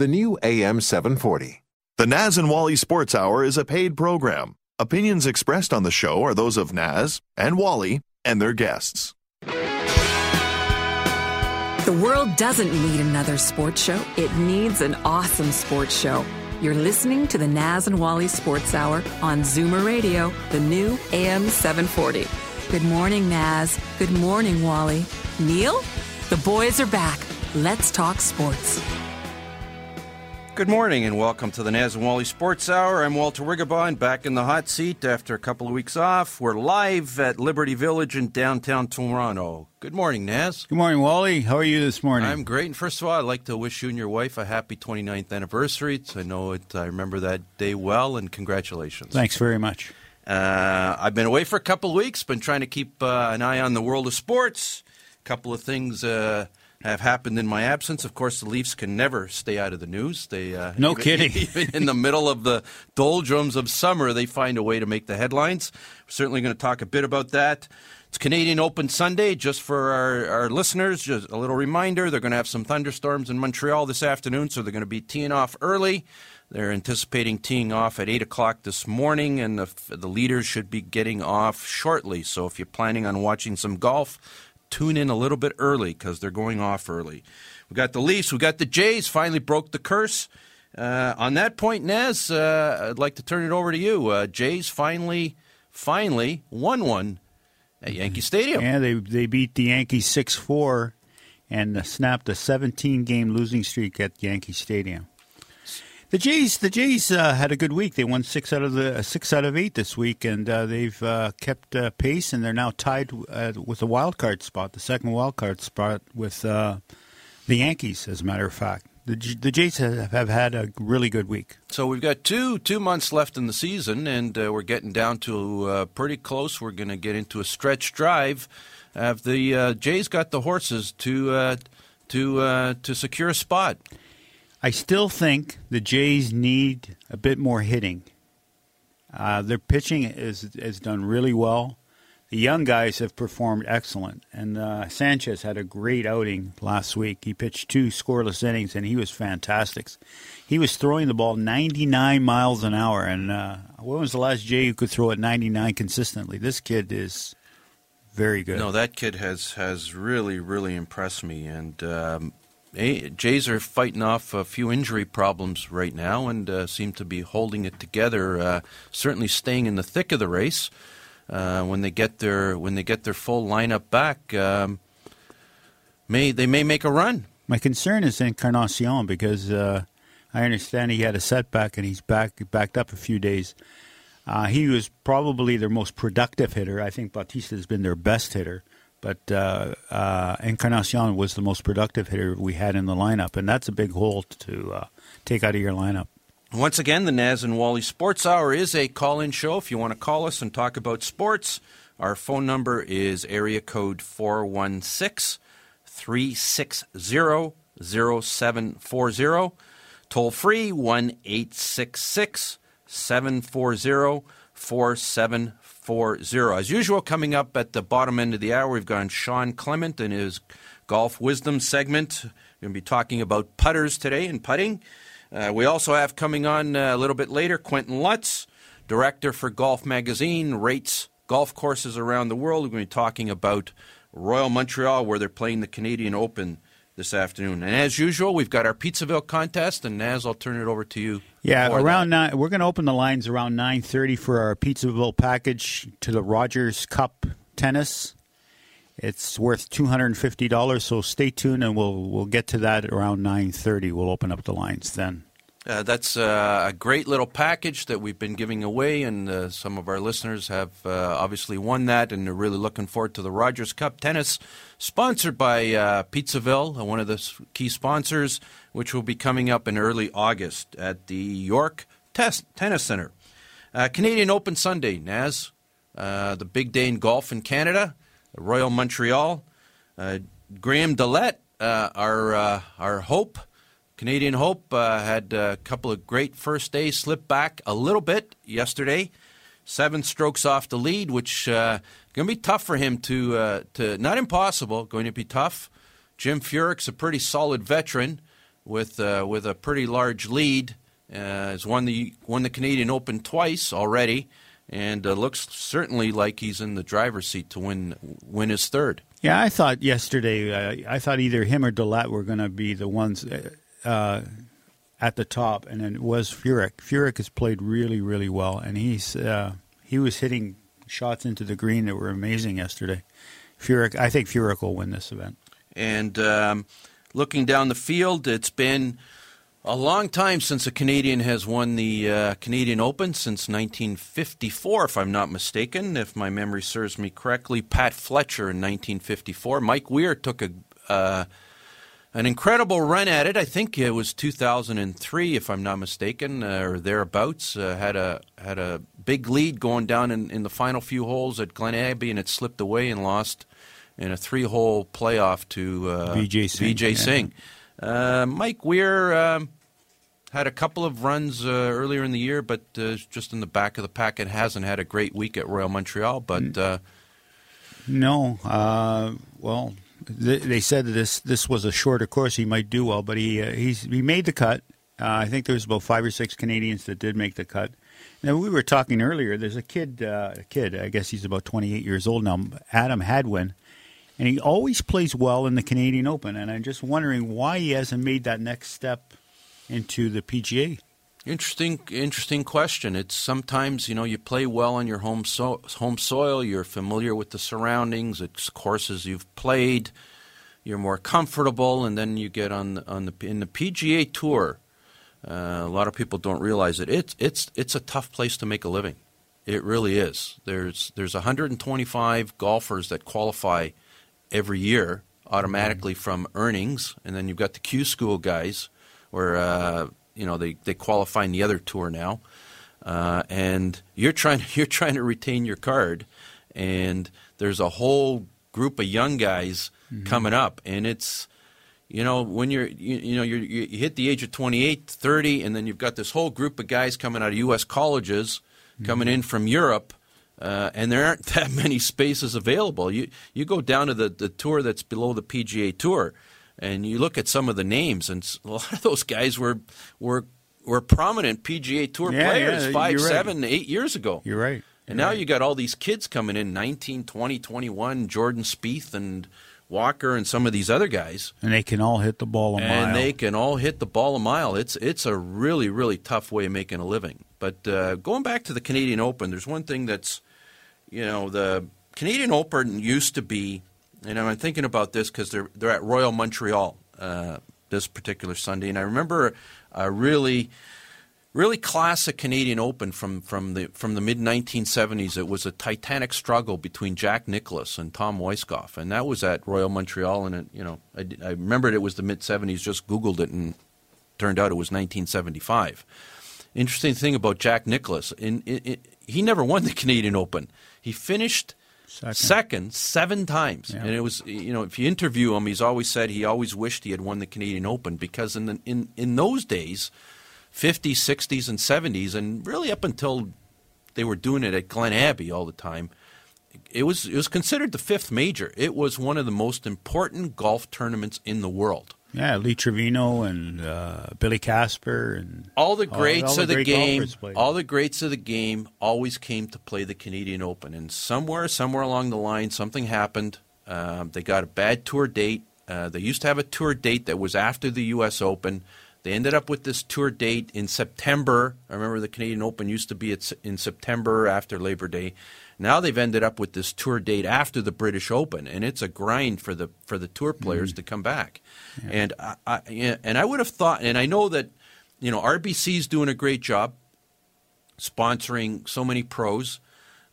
the new AM 740. The Naz and Wally Sports Hour is a paid program. Opinions expressed on the show are those of Naz and Wally and their guests. The world doesn't need another sports show, it needs an awesome sports show. You're listening to the Naz and Wally Sports Hour on Zoomer Radio, the new AM 740. Good morning, Naz. Good morning, Wally. Neil? The boys are back. Let's talk sports. Good morning and welcome to the Naz and Wally Sports Hour. I'm Walter Wiggerbond, back in the hot seat after a couple of weeks off. We're live at Liberty Village in downtown Toronto. Good morning, Naz. Good morning, Wally. How are you this morning? I'm great. And first of all, I'd like to wish you and your wife a happy 29th anniversary. I know it. I remember that day well, and congratulations. Thanks very much. Uh, I've been away for a couple of weeks. Been trying to keep uh, an eye on the world of sports. A couple of things. Uh, have happened in my absence. Of course, the Leafs can never stay out of the news. They uh, no even, kidding. Even in the middle of the doldrums of summer, they find a way to make the headlines. We're certainly going to talk a bit about that. It's Canadian Open Sunday. Just for our, our listeners, just a little reminder: they're going to have some thunderstorms in Montreal this afternoon, so they're going to be teeing off early. They're anticipating teeing off at 8 o'clock this morning, and the, the leaders should be getting off shortly. So if you're planning on watching some golf, tune in a little bit early because they're going off early. We got the Leafs, we got the Jays. Finally broke the curse. Uh, on that point, Nez, uh, I'd like to turn it over to you. Uh, Jays finally, finally won one at Yankee Stadium. Yeah, they they beat the Yankees six four, and snapped a 17 game losing streak at Yankee Stadium. The Jays, the Jays uh, had a good week. They won six out of the uh, six out of eight this week, and uh, they've uh, kept uh, pace, and they're now tied uh, with a wild card spot, the second wild card spot with the Yankees. As a matter of fact, the, the Jays have, have, had a really good week. So we've got two two months left in the season, and we're getting down to pretty close. We're going to get into a stretch drive. Have the Jays got the horses to to to secure a spot? I still think the Jays need a bit more hitting. Uh, their pitching is has done really well. The young guys have performed excellent, and uh, Sanchez had a great outing last week. He pitched two scoreless innings, and he was fantastic. He was throwing the ball 99 miles an hour, and uh, when was the last Jay who could throw at 99 consistently? This kid is very good. No, that kid has has really really impressed me, and um, Jays are fighting off a few injury problems right now and uh, seem to be holding it together. Uh, certainly, staying in the thick of the race uh, when they get their when they get their full lineup back. Um, may they may make a run. My concern is Encarnacion because uh, I understand he had a setback and he's back backed up a few days. Uh, he was probably their most productive hitter. I think Bautista has been their best hitter. But uh, uh, Encarnacion was the most productive hitter we had in the lineup, and that's a big hole to uh, take out of your lineup. Once again, the Naz and Wally Sports Hour is a call in show. If you want to call us and talk about sports, our phone number is area code 416 360 0740. Toll free 1 866 740 4740. As usual, coming up at the bottom end of the hour, we've got Sean Clement and his golf wisdom segment. We're going to be talking about putters today and putting. Uh, we also have coming on uh, a little bit later Quentin Lutz, director for Golf Magazine, rates golf courses around the world. We're going to be talking about Royal Montreal, where they're playing the Canadian Open this afternoon. And as usual, we've got our Pizzaville contest, and Naz, I'll turn it over to you. Yeah, around nine, we're going to open the lines around nine thirty for our Pizzaville package to the Rogers Cup tennis. It's worth two hundred and fifty dollars, so stay tuned, and we'll we'll get to that around nine thirty. We'll open up the lines then. Uh, that's uh, a great little package that we've been giving away, and uh, some of our listeners have uh, obviously won that, and they're really looking forward to the Rogers Cup Tennis, sponsored by uh, Pizzaville, uh, one of the key sponsors, which will be coming up in early August at the York Test Tennis Center. Canadian Open Sunday, Naz, the big day in golf in Canada, Royal Montreal. Graham DeLaet, our our hope Canadian Hope uh, had a couple of great first days, slipped back a little bit yesterday. Seven strokes off the lead, which uh, going to be tough for him to uh, to not impossible, going to be tough. Jim Furyk's a pretty solid veteran with uh, with a pretty large lead. Uh, has won the won the Canadian Open twice already, and uh, looks certainly like he's in the driver's seat to win win his third. Yeah, I thought yesterday. Uh, I thought either him or DeLaet were going to be the ones uh, uh, at the top, and then it was Furyk. Furyk has played really, really well, and he's uh, he was hitting shots into the green that were amazing yesterday. Furyk, I think Furyk will win this event. And um, looking down the field, it's been a long time since a Canadian has won the uh, Canadian Open since 1954, if I'm not mistaken. If my memory serves me correctly, Pat Fletcher in 1954. Mike Weir took a uh, an incredible run at it. I think it was 2003, if I'm not mistaken, uh, or thereabouts. Uh, had a had a big lead going down in, in the final few holes at Glen Abbey, and it slipped away and lost in a three-hole playoff to uh, Vijay Singh. Singh. Uh, Mike Weir um, had a couple of runs uh, earlier in the year, but uh, just in the back of the pack. It hasn't had a great week at Royal Montreal, but. no, well, they said this this was a shorter course. He might do well, but he uh, he made the cut. Uh, I think there was about five or six Canadians that did make the cut. Now we were talking earlier. There's a kid, uh, a kid. I guess he's about 28 years old now. Adam Hadwin, and he always plays well in the Canadian Open. And I'm just wondering why he hasn't made that next step into the PGA. Interesting, interesting question. It's sometimes you know you play well on your home so- home soil. You're familiar with the surroundings. It's courses you've played. You're more comfortable, and then you get on the, on the in the PGA Tour. Uh, a lot of people don't realize it. It's it's it's a tough place to make a living. It really is. There's there's 125 golfers that qualify every year automatically mm-hmm. from earnings, and then you've got the Q School guys, where uh, you know they, they qualify in the other tour now, uh, and you're trying you're trying to retain your card, and there's a whole group of young guys mm-hmm. coming up, and it's you know when you're you, you know you you hit the age of 28, 30, and then you've got this whole group of guys coming out of U.S. colleges, mm-hmm. coming in from Europe. Uh, and there aren't that many spaces available. You you go down to the, the tour that's below the PGA Tour, and you look at some of the names, and a lot of those guys were were were prominent PGA Tour yeah, players yeah, five, right. seven, eight years ago. You're right. You're and now right. you got all these kids coming in 19, 20, 21, Jordan Spieth and Walker and some of these other guys. And they can all hit the ball a and mile. And they can all hit the ball a mile. It's it's a really, really tough way of making a living. But uh, going back to the Canadian Open, there's one thing that's, you know, the Canadian Open used to be, and I'm thinking about this because they're, they're at Royal Montreal uh, this particular Sunday. And I remember a really, really classic Canadian Open from, from the from the mid 1970s. It was a titanic struggle between Jack Nicklaus and Tom Weiskopf, and that was at Royal Montreal. And it, you know, I, I remembered it was the mid 70s. Just Googled it, and turned out it was 1975. Interesting thing about Jack Nicklaus, in, in, in, he never won the Canadian Open. He finished Second. second seven times. Yeah. And it was, you know, if you interview him, he's always said he always wished he had won the Canadian Open because in the, in in those days, 50s, 60s, and 70s, and really up until they were doing it at Glen Abbey all the time, it was it was considered the fifth major. It was one of the most important golf tournaments in the world. Yeah, Lee Trevino and uh, Billy Casper and all the greats all the of the game, all the greats of the game always came to play the Canadian Open. And somewhere, somewhere along the line, something happened. Um, they got a bad tour date. Uh, they used to have a tour date that was after the U.S. Open. They ended up with this tour date in September. I remember the Canadian Open used to be in September after Labor Day. Now they've ended up with this tour date after the British Open, and it's a grind for the for the tour players mm. to come back. Yeah. And I, I, and I would have thought, and I know that you know, RBC's doing a great job sponsoring so many pros.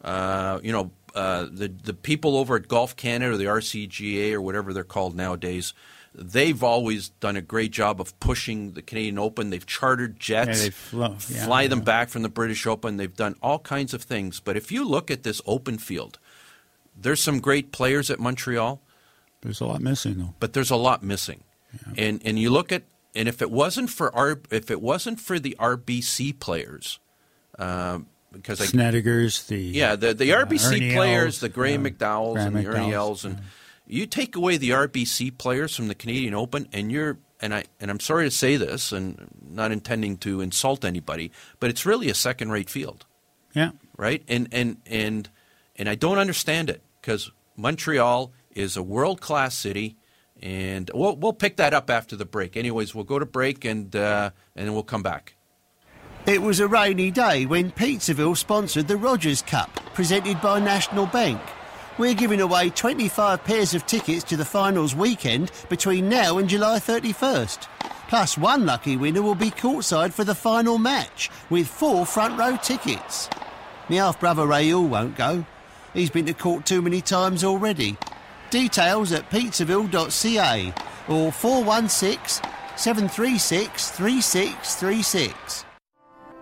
Uh, you know, uh, the the people over at Golf Canada or the RCGA or whatever they're called nowadays, they've always done a great job of pushing the Canadian Open. They've chartered jets, Yeah, they flo- yeah, fly them back from the British Open. They've done all kinds of things. But if you look at this open field, there's some great players at Montreal There's a lot missing though. but there's a lot missing. And and you look at and if it wasn't for our if it wasn't for the RBC players, um, because I, the yeah the the RBC players, the Gray uh, McDowells Graham and the Ernie Els, and yeah. You take away the RBC players from the Canadian Open, and you're and I and I'm sorry to say this, and not intending to insult anybody, but it's really a second rate field yeah. right? And and and and I don't understand it because Montreal is a world class city, and we'll we'll pick that up after the break. Anyways, we'll go to break and uh, and we'll come back. It was a rainy day when Pizzaville sponsored the Rogers Cup, presented by National Bank. We're giving away 25 pairs of tickets to the finals weekend between now and July 31st. Plus, one lucky winner will be courtside for the final match with four front row tickets. My half brother Rayoul won't go. He's been to court too many times already. Details at pizzaville.ca or 416 736 3636.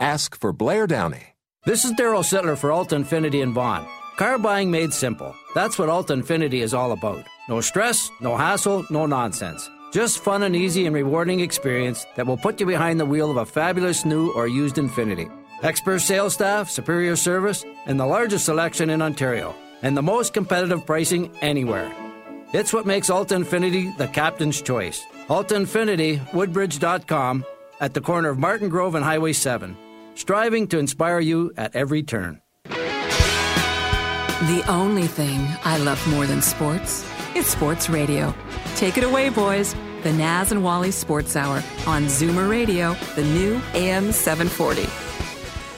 Ask for Blair Downey. This is Darryl Sittler for Alta Infiniti and Vaughan. Car buying made simple. That's what Alta Infiniti is all about. No stress, no hassle, no nonsense. Just fun and easy and rewarding experience that will put you behind the wheel of a fabulous new or used Infiniti. Expert sales staff, superior service, and the largest selection in Ontario, and the most competitive pricing anywhere. It's what makes Alta Infiniti the captain's choice. Alta Infiniti, Woodbridge.com, at the corner of Martin Grove and Highway 7, striving to inspire you at every turn. The only thing I love more than sports is sports radio. Take it away, boys. The Naz and Wally Sports Hour on Zoomer Radio, the new AM 740.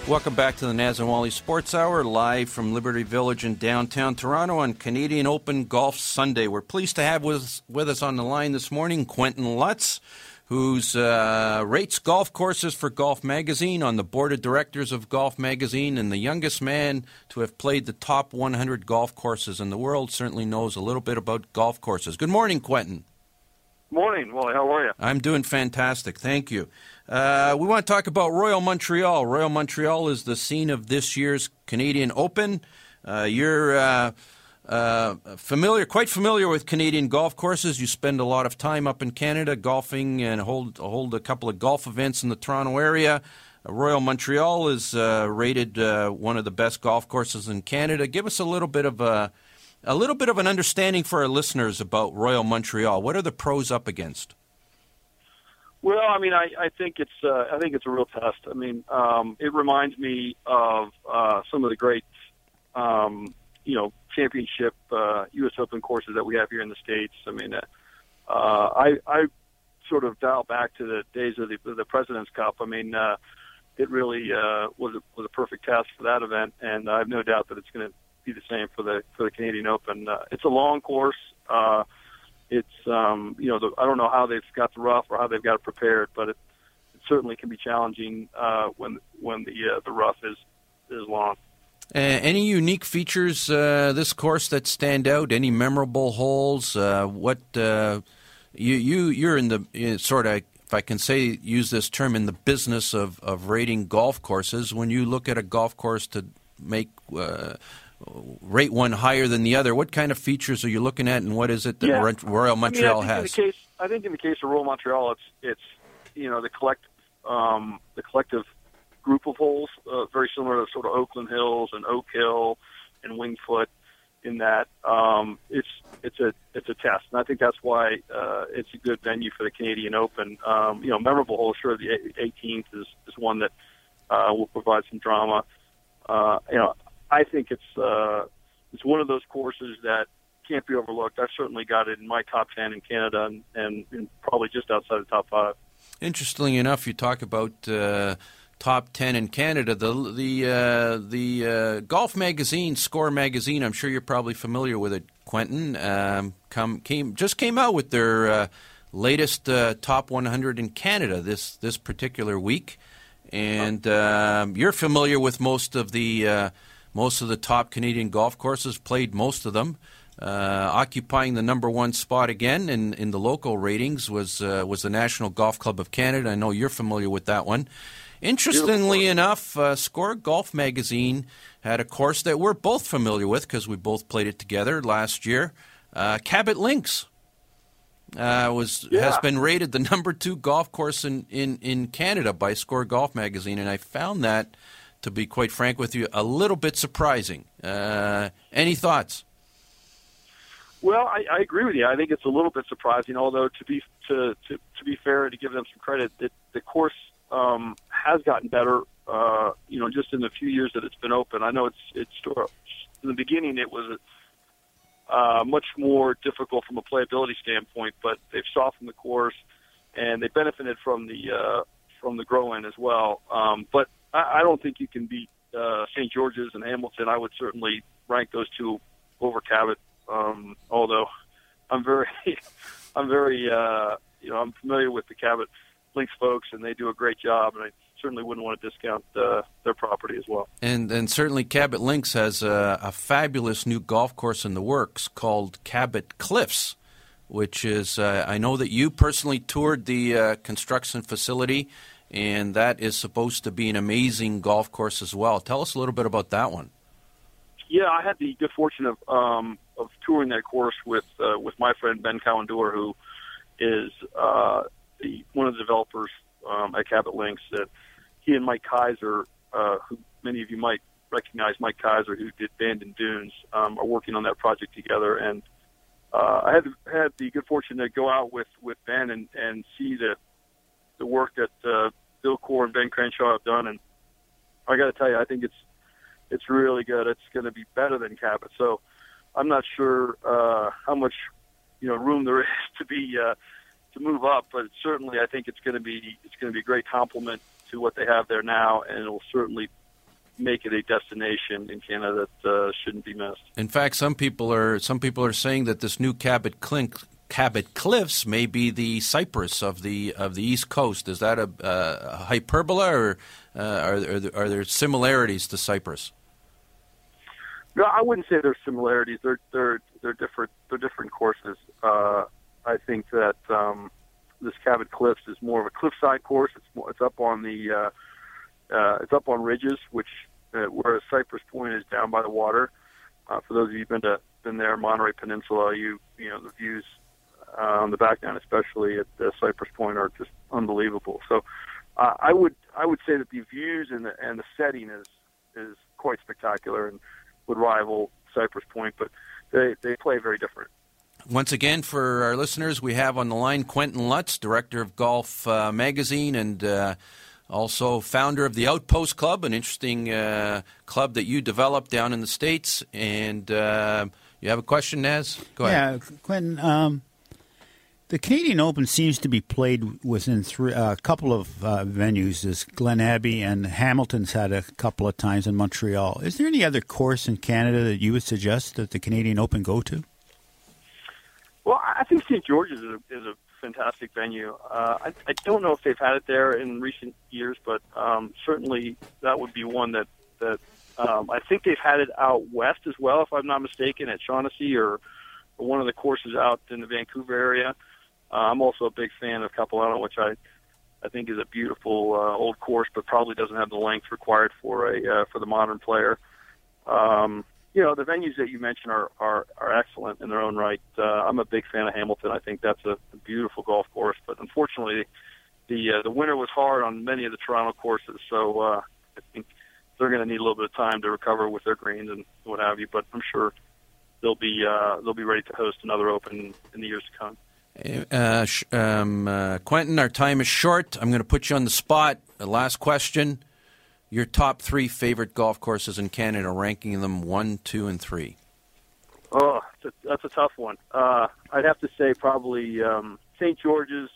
Welcome back to the Naz and Wally Sports Hour, live from Liberty Village in downtown Toronto on Canadian Open Golf Sunday. We're pleased to have with us, with us on the line this morning Quentin Lutz, who's uh, rates golf courses for Golf Magazine on the board of directors of Golf Magazine, and the youngest man to have played the top 100 golf courses in the world. Certainly knows a little bit about golf courses. Good morning, Quentin. Morning, Wally. How are you? I'm doing fantastic. Thank you. Uh, we want to talk about Royal Montreal. Royal Montreal is the scene of this year's Canadian Open. Uh, you're uh, familiar, quite familiar with Canadian golf courses. You spend a lot of time up in Canada golfing and hold hold a couple of golf events in the Toronto area. Uh, Royal Montreal is uh, rated uh, one of the best golf courses in Canada. Give us a little bit of a a little bit of an understanding for our listeners about Royal Montreal. What are the pros up against? Well, I mean, I, I think it's uh, I think it's a real test. I mean, um, it reminds me of uh, some of the great, um, you know, championship uh, U.S. Open courses that we have here in the states. I mean, uh, I I sort of dial back to the days of the, the President's Cup, I mean, uh, it really uh, was a, was a perfect test for that event, and I have no doubt that it's going to be the same for the for the Canadian Open. Uh, it's a long course. Uh, it's um, you know the, I don't know how they've got the rough or how they've got it prepared, but it, it certainly can be challenging uh, when when the uh, the rough is is long. Uh, any unique features uh, this course that stand out? Any memorable holes? Uh, what uh, you you you're in the in sort of if I can say use this term in the business of of rating golf courses. When you look at a golf course to make uh, rate one higher than the other, what kind of features are you looking at, and what is it that Yeah. Royal Montreal I mean, I has? In the case, I think in the case of Royal Montreal, it's it's you know the collect um, the collective group of holes, uh, very similar to sort of Oakland Hills and Oak Hill and Winged Foot. In that, um, it's it's a it's a test, and I think that's why uh, it's a good venue for the Canadian Open. Um, you know, memorable hole. Sure, the 18th is is one that uh, will provide some drama. Uh, you know, I think it's uh, it's one of those courses that can't be overlooked. I've certainly got it in my top ten in Canada and, and, and probably just outside the top five. Interestingly enough, you talk about uh, top ten in Canada. The the uh, the uh, golf magazine, Score magazine. I'm sure you're probably familiar with it, Quentin. Um, come came just came out with their uh, latest uh, top 100 in Canada this this particular week, and um, you're familiar with most of the uh, most of the top Canadian golf courses. Played most of them. Uh, occupying the number one spot again in, in the local ratings was was the National Golf Club of Canada. I know you're familiar with that one. Interestingly enough, uh, Score Golf Magazine had a course that we're both familiar with because we both played it together last year. Uh, Cabot Links uh, was has been rated the number two golf course in, in, in Canada by Score Golf Magazine, and I found that, to be quite frank with you, a little bit surprising. Uh, any thoughts? Well, I, I agree with you. I think it's a little bit surprising, although to be to to, to be fair and to give them some credit, the course um, has gotten better. Uh, you know, just in the few years that it's been open. I know it's it's in the beginning it was uh, much more difficult from a playability standpoint, but they've softened the course and they benefited from the uh, from the grow in as well. Um, but I, I don't think you can beat uh, St. George's and Hamilton. I would certainly rank those two over Cabot. Um, although I'm very, I'm very, uh, you know, I'm familiar with the Cabot Links folks, and they do a great job, and I certainly wouldn't want to discount uh, their property as well. And and certainly Cabot Links has a, a fabulous new golf course in the works called Cabot Cliffs, which is uh, I know that you personally toured the uh, construction facility, and that is supposed to be an amazing golf course as well. Tell us a little bit about that one. Yeah, I had the good fortune of um, of touring that course with uh, with my friend Ben Cowan-Dewar, who is uh, the one of the developers um, at Cabot Links. That he and Mike Keiser, uh, who many of you might recognize, Mike Keiser, who did Bandon Dunes, um, are working on that project together. And uh, I had had the good fortune to go out with with Ben and and see the the work that uh, Bill Coore and Ben Crenshaw have done. And I got to tell you, I think it's it's really good. It's going to be better than Cabot. So I'm not sure uh, how much you know room there is to be uh, to move up, but certainly I think it's going to be it's going to be a great complement to what they have there now, and it'll certainly make it a destination in Canada that uh, shouldn't be missed. In fact, some people are some people are saying that this new Cabot Clink, Cabot Cliffs may be the Cypress of the of the East Coast. Is that a, a hyperbola, or uh, are, are, there, are there similarities to Cypress? No, I wouldn't say there's similarities. They're they're they're different. They're different courses. Uh, I think that um, this Cabot Cliffs is more of a cliffside course. It's more, it's up on the uh, uh, it's up on ridges, which uh, whereas Cypress Point is down by the water. Uh, for those of you who've been to been there, Monterey Peninsula, you you know the views uh, on the back down, especially at uh, Cypress Point, are just unbelievable. So uh, I would I would say that the views and the and the setting is is quite spectacular and would rival Cypress Point, but they they play very different. Once again, for our listeners, we have on the line Quentin Lutz, director of Golf uh, Magazine and uh, also founder of the Outpost Club, an interesting uh, club that you developed down in the States. And uh, you have a question, Naz? Go ahead. Yeah, Quentin. Um, The Canadian Open seems to be played within three, a couple of uh, venues. As Glen Abbey and Hamilton's had a couple of times in Montreal. Is there any other course in Canada that you would suggest that the Canadian Open go to? Well, I think St. George's is a, is a fantastic venue. Uh, I, I don't know if they've had it there in recent years, but um, certainly that would be one that that um, I think they've had it out west as well, if I'm not mistaken, at Shaughnessy or, or one of the courses out in the Vancouver area. Uh, I'm also a big fan of Capilano, which I I think is a beautiful uh, old course, but probably doesn't have the length required for a uh, for the modern player. Um, you know, the venues that you mentioned are, are, are excellent in their own right. Uh, I'm a big fan of Hamilton. I think that's a, beautiful golf course, but unfortunately, the uh, the winter was hard on many of the Toronto courses. So uh, I think they're going to need a little bit of time to recover with their greens and what have you. But I'm sure they'll be uh, they'll be ready to host another Open in the years to come. Uh, um, uh, Quentin, our time is short. I'm going to put you on the spot. The last question your top three favorite golf courses in Canada, ranking them one, two, and three. Oh, that's a, that's a tough one. Uh, I'd have to say probably um, St. George's,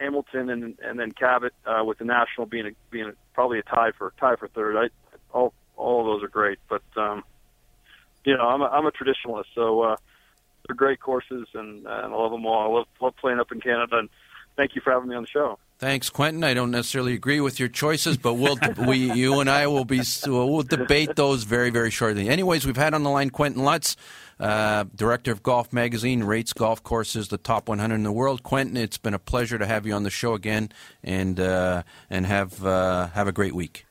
Hamilton, and and then Cabot, uh, with the National being a, being a, probably a tie for tie for third. I, all all of those are great, but um, you know I'm a, I'm a traditionalist, so uh, they're great courses, and, and I love them all. I love love playing up in Canada, and thank you for having me on the show. Thanks, Quentin. I don't necessarily agree with your choices, but we'll we you and I will be we'll debate those very very shortly. Anyways, we've had on the line Quentin Lutz, uh, director of Golf Magazine, rates golf courses the top 100 in the world. Quentin, it's been a pleasure to have you on the show again, and uh, and have uh, have a great week.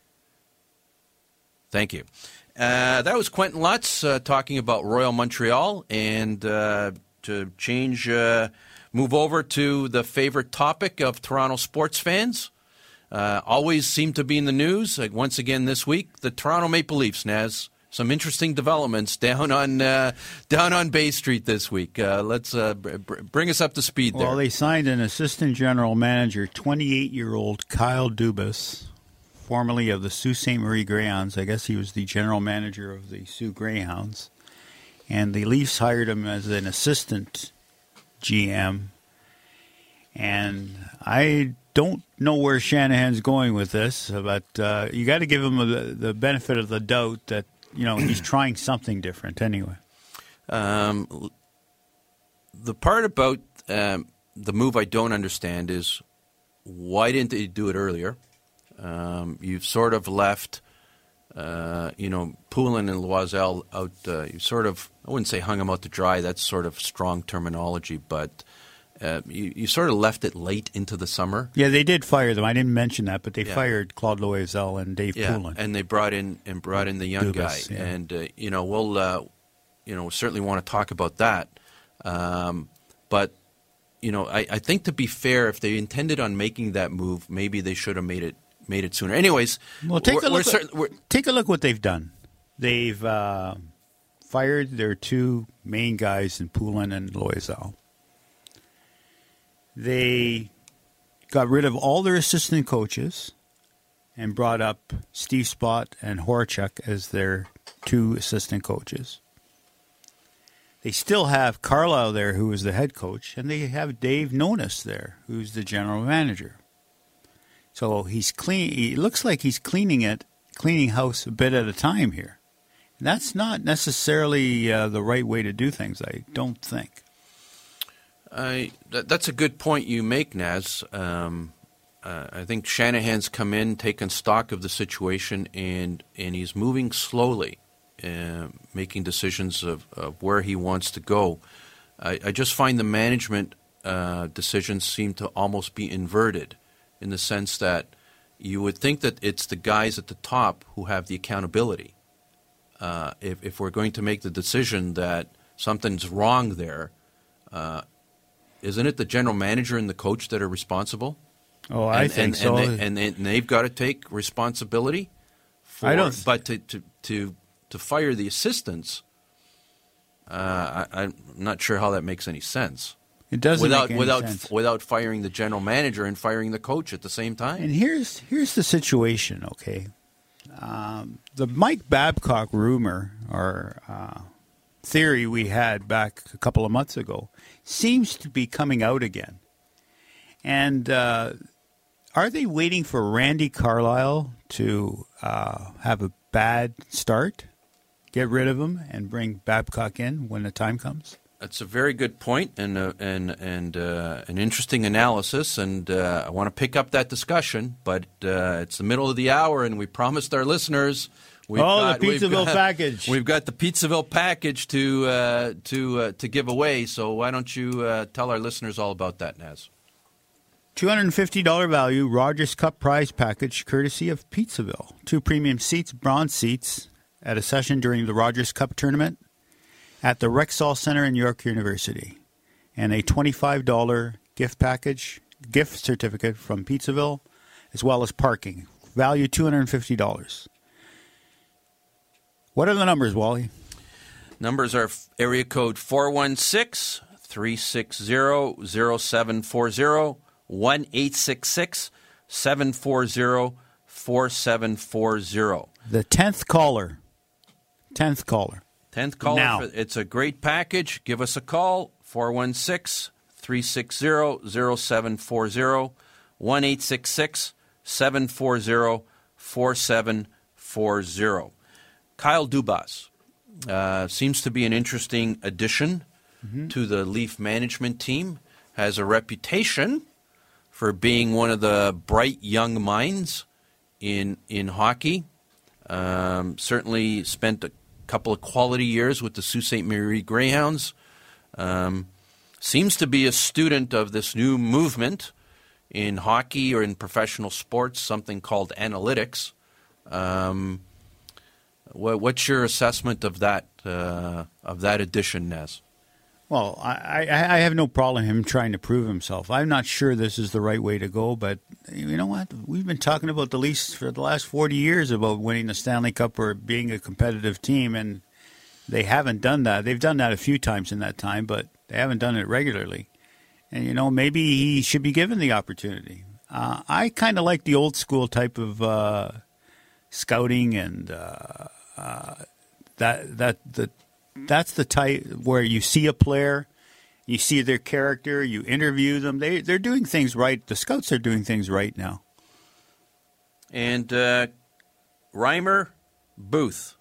Thank you. Uh, that was Quentin Lutz uh, talking about Royal Montreal, and uh, to change move over to the favorite topic of Toronto sports fans. Uh, always seem to be in the news. Like once again this week, the Toronto Maple Leafs. Naz, some interesting developments down on uh, down on Bay Street this week. Uh, let's uh, br- bring us up to speed there. Well, they signed an assistant general manager, 28 year old Kyle Dubas, formerly of the Sault Ste. Marie Greyhounds. I guess he was the general manager of the Sault Greyhounds. And the Leafs hired him as an assistant GM. And I don't know where Shanahan's going with this, but uh, you got to give him the, the, benefit of the doubt that you know he's trying something different anyway. Um, the part about um, the move I don't understand is why didn't they do it earlier? Um, you've sort of left, uh, you know, Poulin and Loiselle out. Uh, you sort of I wouldn't say hung them out to dry. That's sort of strong terminology, but uh, you, you, sort of left it late into the summer. Yeah, they did fire them. I didn't mention that, but they yeah. fired Claude Loiselle and Dave yeah, Poulin. and they brought in and brought in the young Dubas, guy. Yeah. And uh, you know, we'll uh, you know certainly want to talk about that. Um, but you know, I, I think to be fair, if they intended on making that move, maybe they should have made it made it sooner. Anyways, well, take a look. At, take a look what they've done. They've uh, fired their two main guys in Poulin and Loiselle. They got rid of all their assistant coaches and brought up Steve Spott and Horachek as their two assistant coaches. They still have Carlyle there, who is the head coach, and they have Dave Nonis there, who's the general manager. So he's clean. He looks like he's cleaning it, cleaning house a bit at a time here. That's not necessarily uh, the right way to do things, I don't think. I, that, that's a good point you make, Naz. Um, uh, I think Shanahan's come in, taken stock of the situation, and, and he's moving slowly, uh, making decisions of, of where he wants to go. I, I just find the management uh, decisions seem to almost be inverted in the sense that you would think that it's the guys at the top who have the accountability uh, if, if we're going to make the decision that something's wrong there, uh, isn't it the general manager and the coach that are responsible? Oh, I and, think and, so. And, they, and, they've got to take responsibility. For, I don't. But to, to, to, to fire the assistants, uh, I, am not sure how that makes any sense. It doesn't without without sense. without firing the general manager and firing the coach at the same time. And here's here's the situation. Okay, um, the Mike Babcock rumor or uh, theory we had back a couple of months ago seems to be coming out again. And uh, are they waiting for Randy Carlyle to uh, have a bad start, get rid of him, and bring Babcock in when the time comes? That's a very good point and uh, and and uh, an interesting analysis, and uh, I want to pick up that discussion. But uh, it's the middle of the hour, and we promised our listeners. We've oh, got, the Pizzaville got, package. We've got the Pizzaville package to uh, to uh, to give away. So why don't you tell our listeners all about that, Naz? $250 value Rogers Cup prize package courtesy of Pizzaville. Two premium seats, bronze seats, at a session during the Rogers Cup tournament at the Rexall Center in York University, and a $25 gift package, gift certificate from Pizzaville, as well as parking, value $250. What are the numbers, Wally? Numbers are area code 416 360 0740 1 740 4740. The 10th caller. 10th caller. 10th caller. Now. it's a great package. Give us a call 416 360 0740 1 740 4740. Kyle Dubas uh, seems to be an interesting addition Mm-hmm. to the Leaf management team. Has a reputation for being one of the bright young minds in in hockey. Um, certainly spent a couple of quality years with the Sault Ste. Marie Greyhounds. Um, seems to be a student of this new movement in hockey or in professional sports, something called analytics. Um, what, what's your assessment of that uh, of that addition, Nez? Well, I, I, have no problem him trying to prove himself. I'm not sure this is the right way to go, but you know what? We've been talking about the Leafs for the last 40 years about winning the Stanley Cup or being a competitive team, and they haven't done that. They've done that a few times in that time, but they haven't done it regularly. And you know, maybe he should be given the opportunity. Uh, I kind of like the old school type of uh, scouting and uh, uh that that the that's the type where you see a player, you see their character, you interview them. They they're doing things right. The scouts are doing things right now. And uh, Reimer, Booth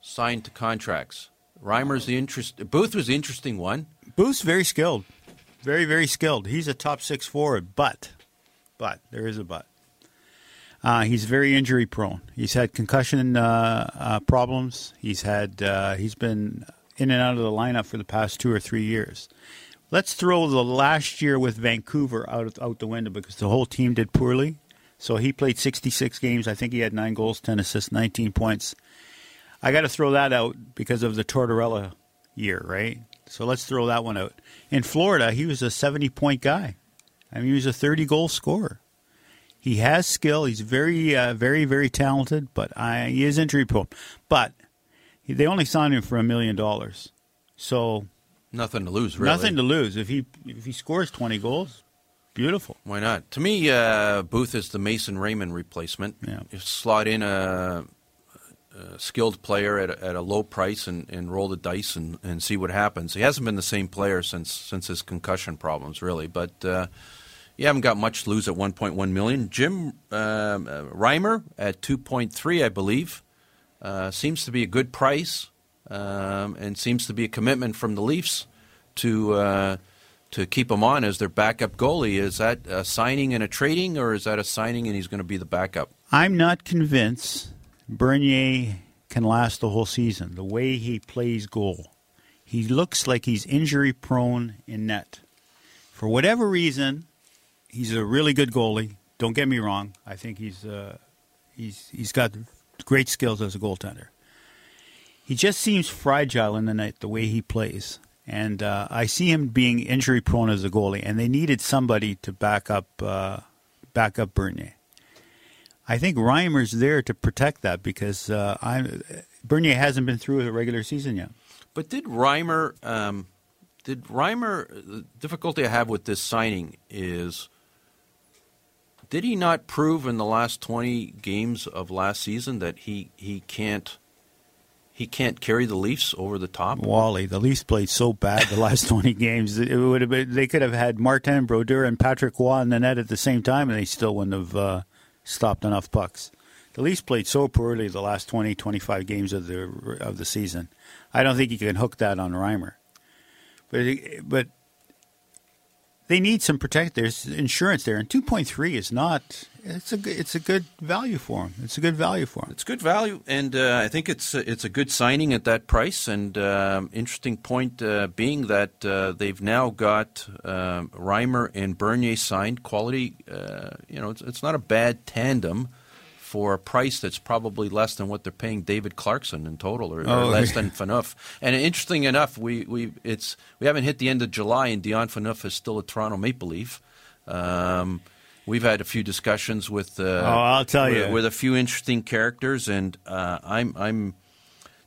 signed to contracts. Reimer's the interest. Booth was the interesting one. Booth's very skilled, very very skilled. He's a top six forward, but but there is a but. Uh, he's very injury prone. He's had concussion uh, uh, problems. He's had uh, he's been in and out of the lineup for the past two or three years. Let's throw the last year with Vancouver out out the window because the whole team did poorly. So he played 66 games. I think he had nine goals, 10 assists, 19 points. I got to throw that out because of the Tortorella year, right? So let's throw that one out. In Florida, he was a 70 point guy. I mean, he was a 30 goal scorer. He has skill. He's very, uh, very, very talented, but I, he is injury prone. But he, they only signed him for a million dollars, so nothing to lose. Really, nothing to lose. If he if he scores twenty goals, beautiful. Why not? To me, uh, Booth is the Mason Raymond replacement. Yeah. You slot in a, a skilled player at a, at a low price and, and roll the dice and, and see what happens. He hasn't been the same player since since his concussion problems, really, but. Uh, you haven't got much to lose at 1.1 million. Jim uh, uh, Reimer at 2.3, I believe, uh, seems to be a good price, um, and seems to be a commitment from the Leafs to uh, to keep him on as their backup goalie. Is that a signing and a trading, or is that a signing and he's going to be the backup? I'm not convinced Bernier can last the whole season. The way he plays goal, he looks like he's injury prone in net. For whatever reason, he's a really good goalie. Don't get me wrong. I think he's uh, he's he's got great skills as a goaltender. He just seems fragile in the night the way he plays, and uh, I see him being injury prone as a goalie. And they needed somebody to back up uh, back up Bernier. I think Reimer's there to protect that because uh, I Bernier hasn't been through a regular season yet. But did Reimer? Um, did Reimer? The difficulty I have with this signing is did he not prove in the last 20 games of last season that he, he can't he can't carry the Leafs over the top. Wally, the Leafs played so bad the last 20 games. It would have been, they could have had Martin Brodeur and Patrick Roy in the net at the same time, and they still wouldn't have uh, stopped enough pucks. The Leafs played so poorly the last 20, 25 games of the of the season. I don't think you can hook that on Reimer. But but they need some protect. There's insurance there, and 2.3 is not it's a it's a good value for them. It's a good value for them. It's good value, and uh, I think it's it's a good signing at that price. And um, interesting point uh, being that uh, they've now got um, Reimer and Bernier signed. Quality, uh, you know, it's, it's, not a bad tandem for a price that's probably less than what they're paying David Clarkson in total, or, oh, or less than Phaneuf. And interesting enough, we we it's we haven't hit the end of July, and Dion Phaneuf is still a Toronto Maple Leaf. Um, We've had a few discussions with. Uh, oh, I'll tell with, you, with a few interesting characters, and uh, I'm I'm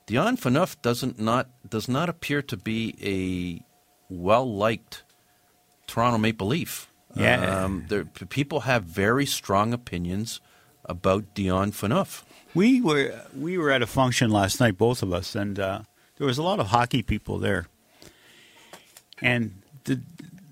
Dion Phaneuf doesn't not does not appear to be a well liked Toronto Maple Leaf. Yeah, um, there, people have very strong opinions about Dion Phaneuf. We were we were at a function last night, both of us, and uh, there was a lot of hockey people there, and the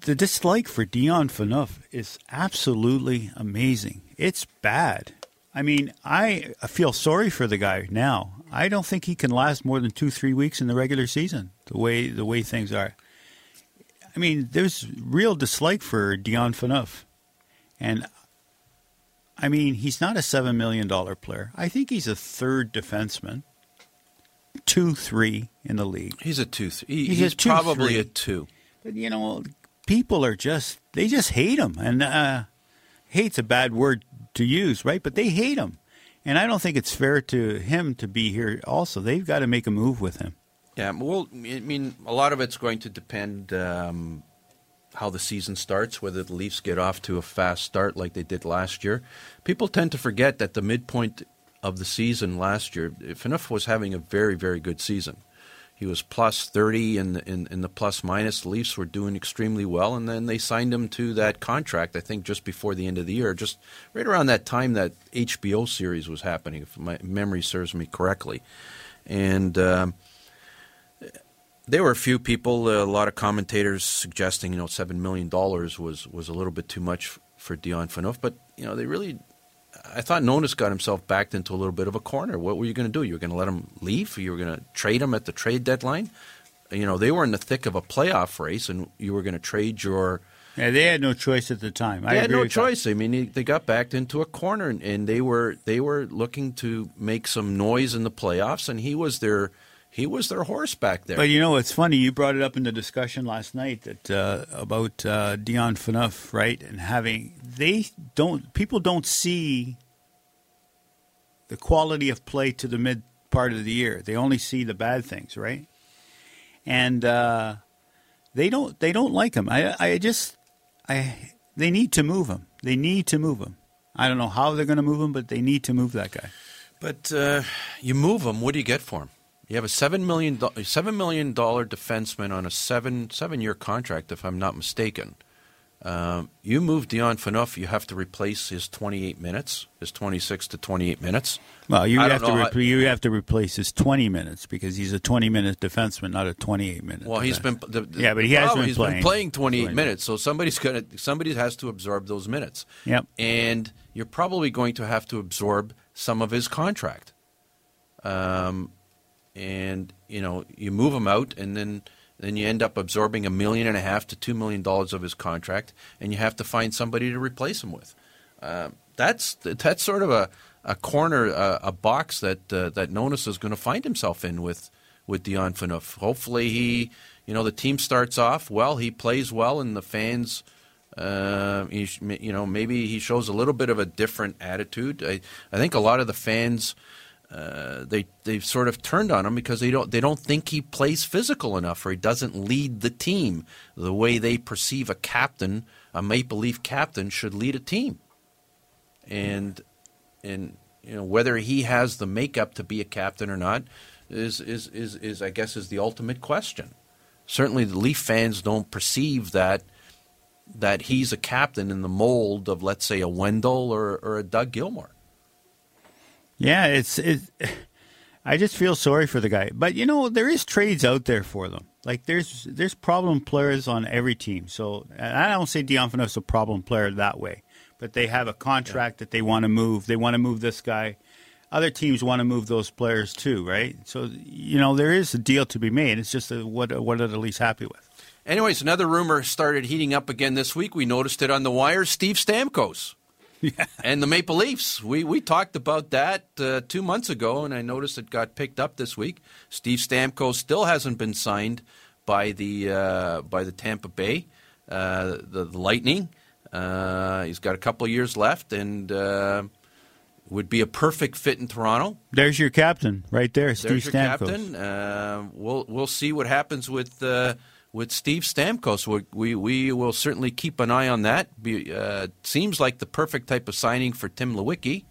the dislike for Dion Phaneuf is absolutely amazing. It's bad. I mean, I feel sorry for the guy now. I don't think he can last more than two, three weeks in the regular season. The way the way things are. I mean, there's real dislike for Dion Phaneuf, and I mean, he's not a seven million dollar player. I think he's a third defenseman, two, three in the league. He's a two. He, he's, he's a two, probably three. a two. But you know, people are just they just hate him, and uh, hate's a bad word to use, right? But they hate him, and I don't think it's fair to him to be here. Also, they've got to make a move with him. Yeah, well, I mean, a lot of it's going to depend um, how the season starts, whether the Leafs get off to a fast start like they did last year. People tend to forget that the midpoint of the season last year, Phaneuf was having a very, very good season. He was plus 30 in the, in, in the plus minus. The Leafs were doing extremely well, and then they signed him to that contract, I think, just before the end of the year, just right around that time that HBO series was happening, if my memory serves me correctly. And um, there were a few people, a lot of commentators suggesting, you know, $7 million was, was a little bit too much for Dion Phaneuf, but, you know, they really I thought Nonis got himself backed into a little bit of a corner. What were you going to do? You were going to let him leave? You were going to trade him at the trade deadline? You know, they were in the thick of a playoff race, and you were going to trade your. Yeah, they had no choice at the time. They I had no choice. That. I mean, they got backed into a corner, and, and they were they were looking to make some noise in the playoffs, and he was their he was their horse back there. But you know, it's funny. You brought it up in the discussion last night that uh, about uh, Dion Phaneuf, right? And having they don't people don't see the quality of play to the mid part of the year. They only see the bad things, right? And uh, they don't they don't like him. I I just I they need to move him. They need to move him. I don't know how they're going to move him, but they need to move that guy. But uh, you move him, what do you get for him? You have a seven million seven million dollar defenseman on a seven seven year contract, if I'm not mistaken. Um, you move Dion Phaneuf, you have to replace his 28 minutes, his 26 to 28 minutes. Well, you have to re- you have to replace his 20 minutes because he's a 20 minute defenseman, not a 28 minute. Well, he's been the, the, yeah, but he has been he's playing. been playing 28 20 minutes, so somebody's gonna somebody has to absorb those minutes. Yep, and you're probably going to have to absorb some of his contract. Um, and you know you move him out, and then then you end up absorbing a million and a half to two million dollars of his contract, and you have to find somebody to replace him with. Uh, that's that's sort of a, a corner, a, a box that uh, that Nonis is going to find himself in with with Dion Phaneuf. Hopefully, he you know the team starts off well, he plays well, and the fans. Uh, he, you know, maybe he shows a little bit of a different attitude. I, I think a lot of the fans uh, they they've sort of turned on him because they don't they don't think he plays physical enough or he doesn't lead the team the way they perceive a captain, a Maple Leaf captain should lead a team. And and you know whether he has the makeup to be a captain or not is is is, is I guess is the ultimate question. Certainly, the Leaf fans don't perceive that that he's a captain in the mold of let's say a Wendel or, or a Doug Gilmour. Yeah, it's it. I just feel sorry for the guy. But you know, there is trades out there for them. Like there's there's problem players on every team. So I don't say is a problem player that way, but they have a contract yeah. that they want to move. They want to move this guy. Other teams want to move those players too, right? So you know there is a deal to be made. It's just a, what what are the least happy with. Anyways, another rumor started heating up again this week. We noticed it on the wire. Steve Stamkos. Yeah. And the Maple Leafs. We we talked about that uh, two months ago, and I noticed it got picked up this week. Steve Stamkos still hasn't been signed by the uh, by the Tampa Bay, uh, the, the, Lightning. Uh, he's got a couple years left, and uh, would be a perfect fit in Toronto. There's your captain right there, Steve There's your Stamkos. captain. Uh, we'll we'll see what happens with with Steve Stamkos. We, we, we, will certainly keep an eye on that. Be, uh, seems like the perfect type of signing for Tim Leiweke.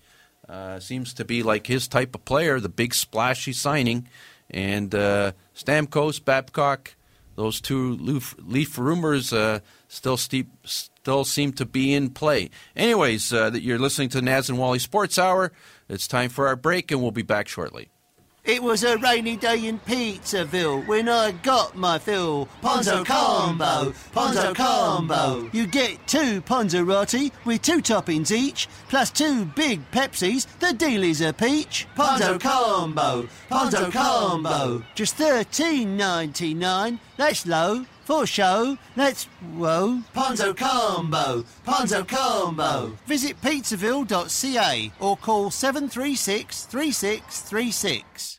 Uh, seems to be like his type of player, the big splashy signing. And uh, Stamkos, Babcock, those two Leaf, Leaf rumors uh, still steep, still seem to be in play. Anyways, uh, you're listening to Naz and Wally Sports Hour. It's time for our break, and we'll be back shortly. It was a rainy day in Pizzaville when I got my fill. Ponzo combo, Ponzo combo. You get two Ponzerati with two toppings each, plus two big Pepsis. The deal is a peach. Ponzo combo, Ponzo combo. Just thirteen ninety nine. That's low. For show, let's whoa. Ponzo Combo, Ponzo Combo. Visit pizzaville.ca or call 736 3636.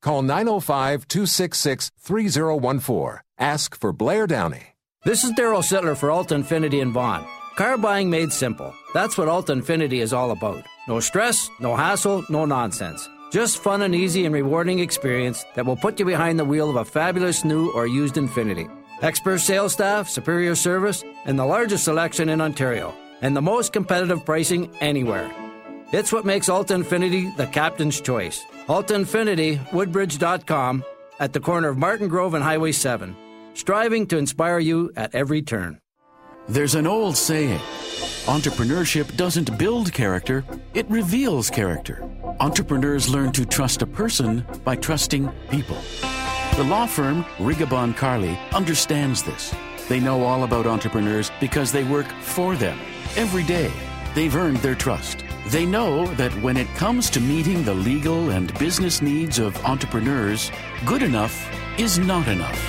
Call 905 266 3014. Ask for Blair Downey. This is Darryl Sittler for Alta Infiniti and Vaughan. Car buying made simple. That's what Alta Infiniti is all about. No stress, no hassle, no nonsense. Just fun and easy and rewarding experience that will put you behind the wheel of a fabulous new or used Infiniti. Expert sales staff, superior service, and the largest selection in Ontario, and the most competitive pricing anywhere. It's what makes Alta Infiniti the captain's choice. Alta Infiniti, Woodbridge.com, at the corner of Martin Grove and Highway 7, striving to inspire you at every turn. There's an old saying entrepreneurship doesn't build character, it reveals character. Entrepreneurs learn to trust a person by trusting people. The law firm Rigabon Carly understands this. They know all about entrepreneurs because they work for them every day. They've earned their trust. They know that when it comes to meeting the legal and business needs of entrepreneurs, good enough is not enough.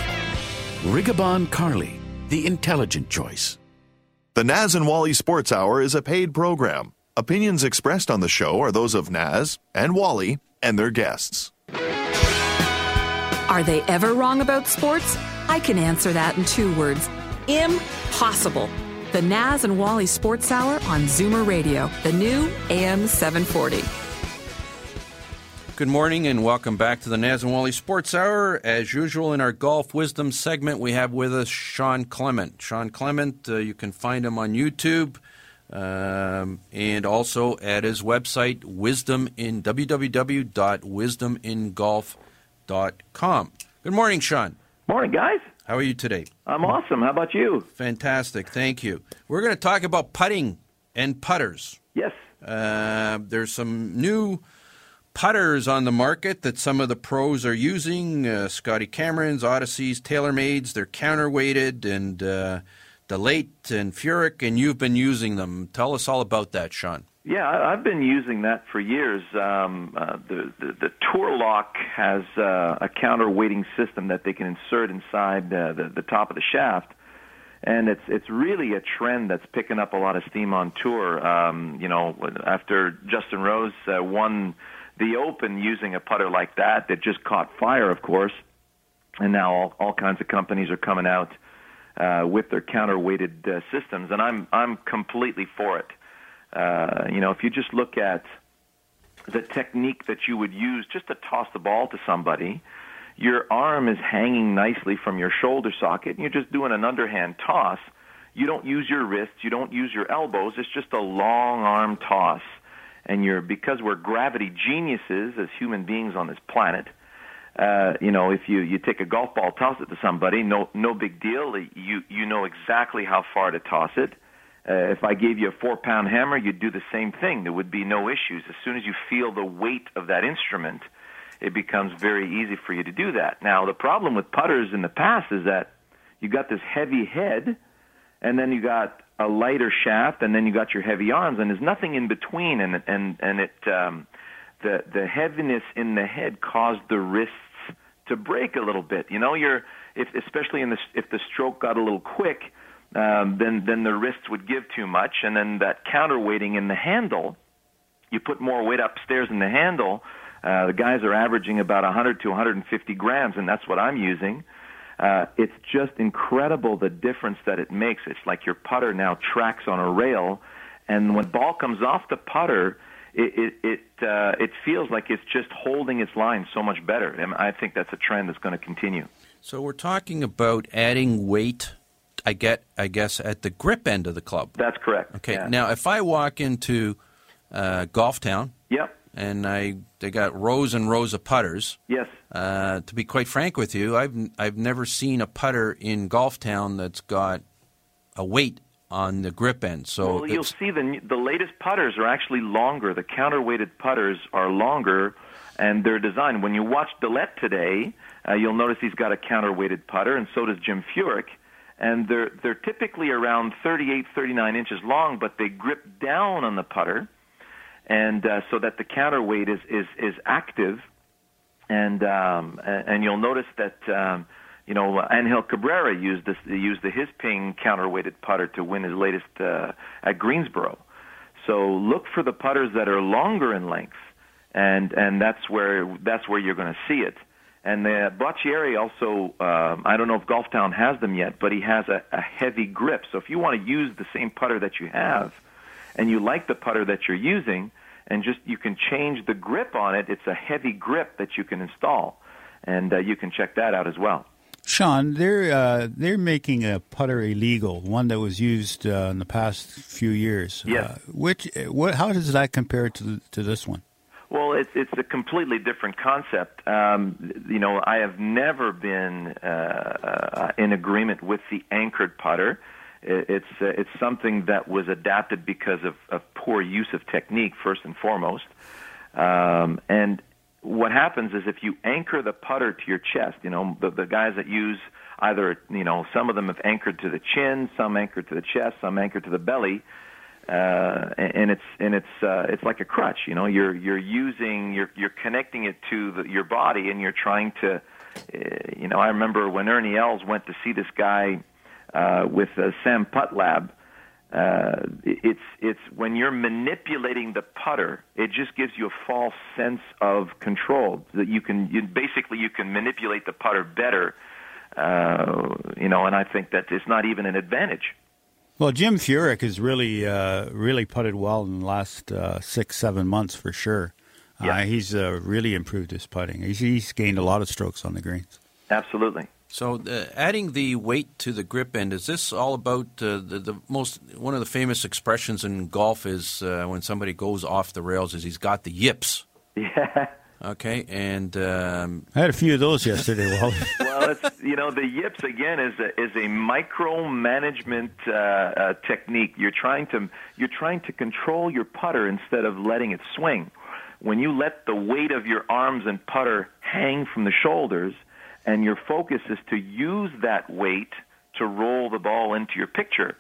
Rigabon Carly, the intelligent choice. The Naz and Wally Sports Hour is a paid program. Opinions expressed on the show are those of Naz and Wally and their guests. Are they ever wrong about sports? I can answer that in two words impossible. The Naz and Wally Sports Hour on Zoomer Radio, the new AM 740. Good morning and welcome back to the Naz and Wally Sports Hour. As usual, in our golf wisdom segment, we have with us Sean Clement. Sean Clement, uh, you can find him on YouTube um, and also at his website, wisdom in www.wisdomingolf.com. Good morning, Sean. Morning, guys. How are you today? I'm awesome. How about you? Fantastic. Thank you. We're going to talk about putting and putters. Yes. Uh, there's some new putters on the market that some of the pros are using uh, Scotty Cameron's, Odyssey's, TaylorMade's. They're counterweighted and uh, DeLaet and Furyk, and you've been using them. Tell us all about that, Sean. Yeah, I've been using that for years. Um, uh, the, the the Tour Lock has uh, a counterweighting system that they can insert inside uh, the the top of the shaft, and it's it's really a trend that's picking up a lot of steam on tour. Um, you know, after Justin Rose uh, won the Open using a putter like that, that just caught fire, of course, and now all, all kinds of companies are coming out uh, with their counterweighted uh, systems, and I'm I'm completely for it. Uh, you know, if you just look at the technique that you would use just to toss the ball to somebody, your arm is hanging nicely from your shoulder socket, and you're just doing an underhand toss. You don't use your wrists, you don't use your elbows. It's just a long arm toss, and you're because we're gravity geniuses as human beings on this planet. Uh, you know, if you you take a golf ball, toss it to somebody, no no big deal. You you know exactly how far to toss it. Uh, if I gave you a four pound hammer, you'd do the same thing. There would be no issues. As soon as you feel the weight of that instrument, it becomes very easy for you to do that. Now, the problem with putters in the past is that you got this heavy head, and then you got a lighter shaft, and then you got your heavy arms, and there's nothing in between, and and and it um, the the heaviness in the head caused the wrists to break a little bit. You know, you're if especially in the if the stroke got a little quick um, then then the wrists would give too much, and then that counterweighting in the handle, you put more weight upstairs in the handle. Uh, the guys are averaging about 100 to 150 grams, and that's what I'm using. Uh, it's just incredible the difference that it makes. It's like your putter now tracks on a rail, and when ball comes off the putter, it it it, uh, it feels like it's just holding its line so much better. And I think that's a trend that's going to continue. So we're talking about adding weight I get, I guess, at the grip end of the club. That's correct. Okay. Yeah. Now, if I walk into uh, Golf Town, yep, and I they got rows and rows of putters. Yes. Uh, to be quite frank with you, I've I've never seen a putter in Golf Town that's got a weight on the grip end. So well, you'll see the the latest putters are actually longer. The counterweighted putters are longer, and they're designed. When you watch DeLaet today, uh, you'll notice he's got a counterweighted putter, and so does Jim Furyk and they're they're typically around 38, 39 inches long, but they grip down on the putter, and uh, so that the counterweight is is is active, and um, and you'll notice that. Um, you know, Angel Cabrera used this, used the his ping counterweighted putter to win his latest uh, at Greensboro. So look for the putters that are longer in length, and and that's where that's where you're going to see it. And the Boccieri also, um, I don't know if Golf Town has them yet, but he has a, a heavy grip. So if you want to use the same putter that you have, and you like the putter that you're using, and just you can change the grip on it, it's a heavy grip that you can install, and uh, you can check that out as well. Sean, they're uh, they're making a putter illegal, one that was used uh, in the past few years. Yes. Uh, which what? How does that compare to to this one? Well, it's it's a completely different concept. Um, you know, I have never been uh, in agreement with the anchored putter. It's uh, it's something that was adapted because of, of poor use of technique, first and foremost. Um, and what happens is if you anchor the putter to your chest, you know, the, the guys that use either, you know, some of them have anchored to the chin, some anchored to the chest, some anchored to the belly and it's and it's uh, it's like a crutch. You know, you're you're using you're you're connecting it to the, your body, and you're trying to. Uh, you know, I remember when Ernie Els went to see this guy uh, with uh, Sam Putt Lab. Uh, it's it's when you're manipulating the putter, it just gives you a false sense of control that you can you, basically you can manipulate the putter better. Uh, you know, and I think that it's not even an advantage. Well, Jim Furyk has really, uh, really putted well in the last uh, six, seven months for sure. Uh, yeah. Uh, he's uh, really improved his putting. He's, he's, gained a lot of strokes on the greens. Absolutely. So, uh, adding the weight to the grip end is this all about the, the most one of the famous expressions in golf is when somebody goes off the rails is he's got the yips. Yeah. Okay, and um, I had a few of those yesterday, Wally. well, it's, you know, the yips again is a, is a micromanagement uh, uh, technique. You're trying to you're trying to control your putter instead of letting it swing. When you let the weight of your arms and putter hang from the shoulders, and your focus is to use that weight to roll the ball into your picture,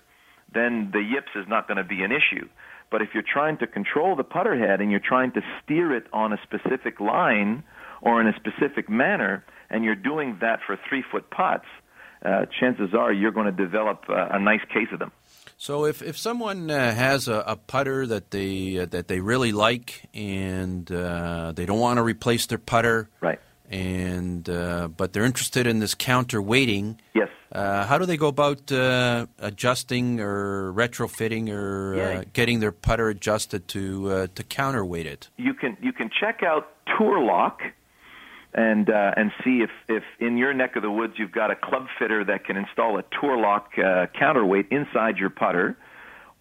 then the yips is not going to be an issue. But if you're trying to control the putter head and you're trying to steer it on a specific line or in a specific manner, and you're doing that for three foot putts, uh, chances are you're going to develop uh, a nice case of them. So if, if someone uh, has a, a, putter that they uh, that they really like and uh, they don't want to replace their putter, right? And uh, but they're interested in this counter weighting. Yes. Uh, how do they go about uh, adjusting or retrofitting or yeah. getting their putter adjusted to to counterweight it? You can you can check out Tour Lock and uh, and see if if in your neck of the woods you've got a club fitter that can install a tour lock uh, counterweight inside your putter,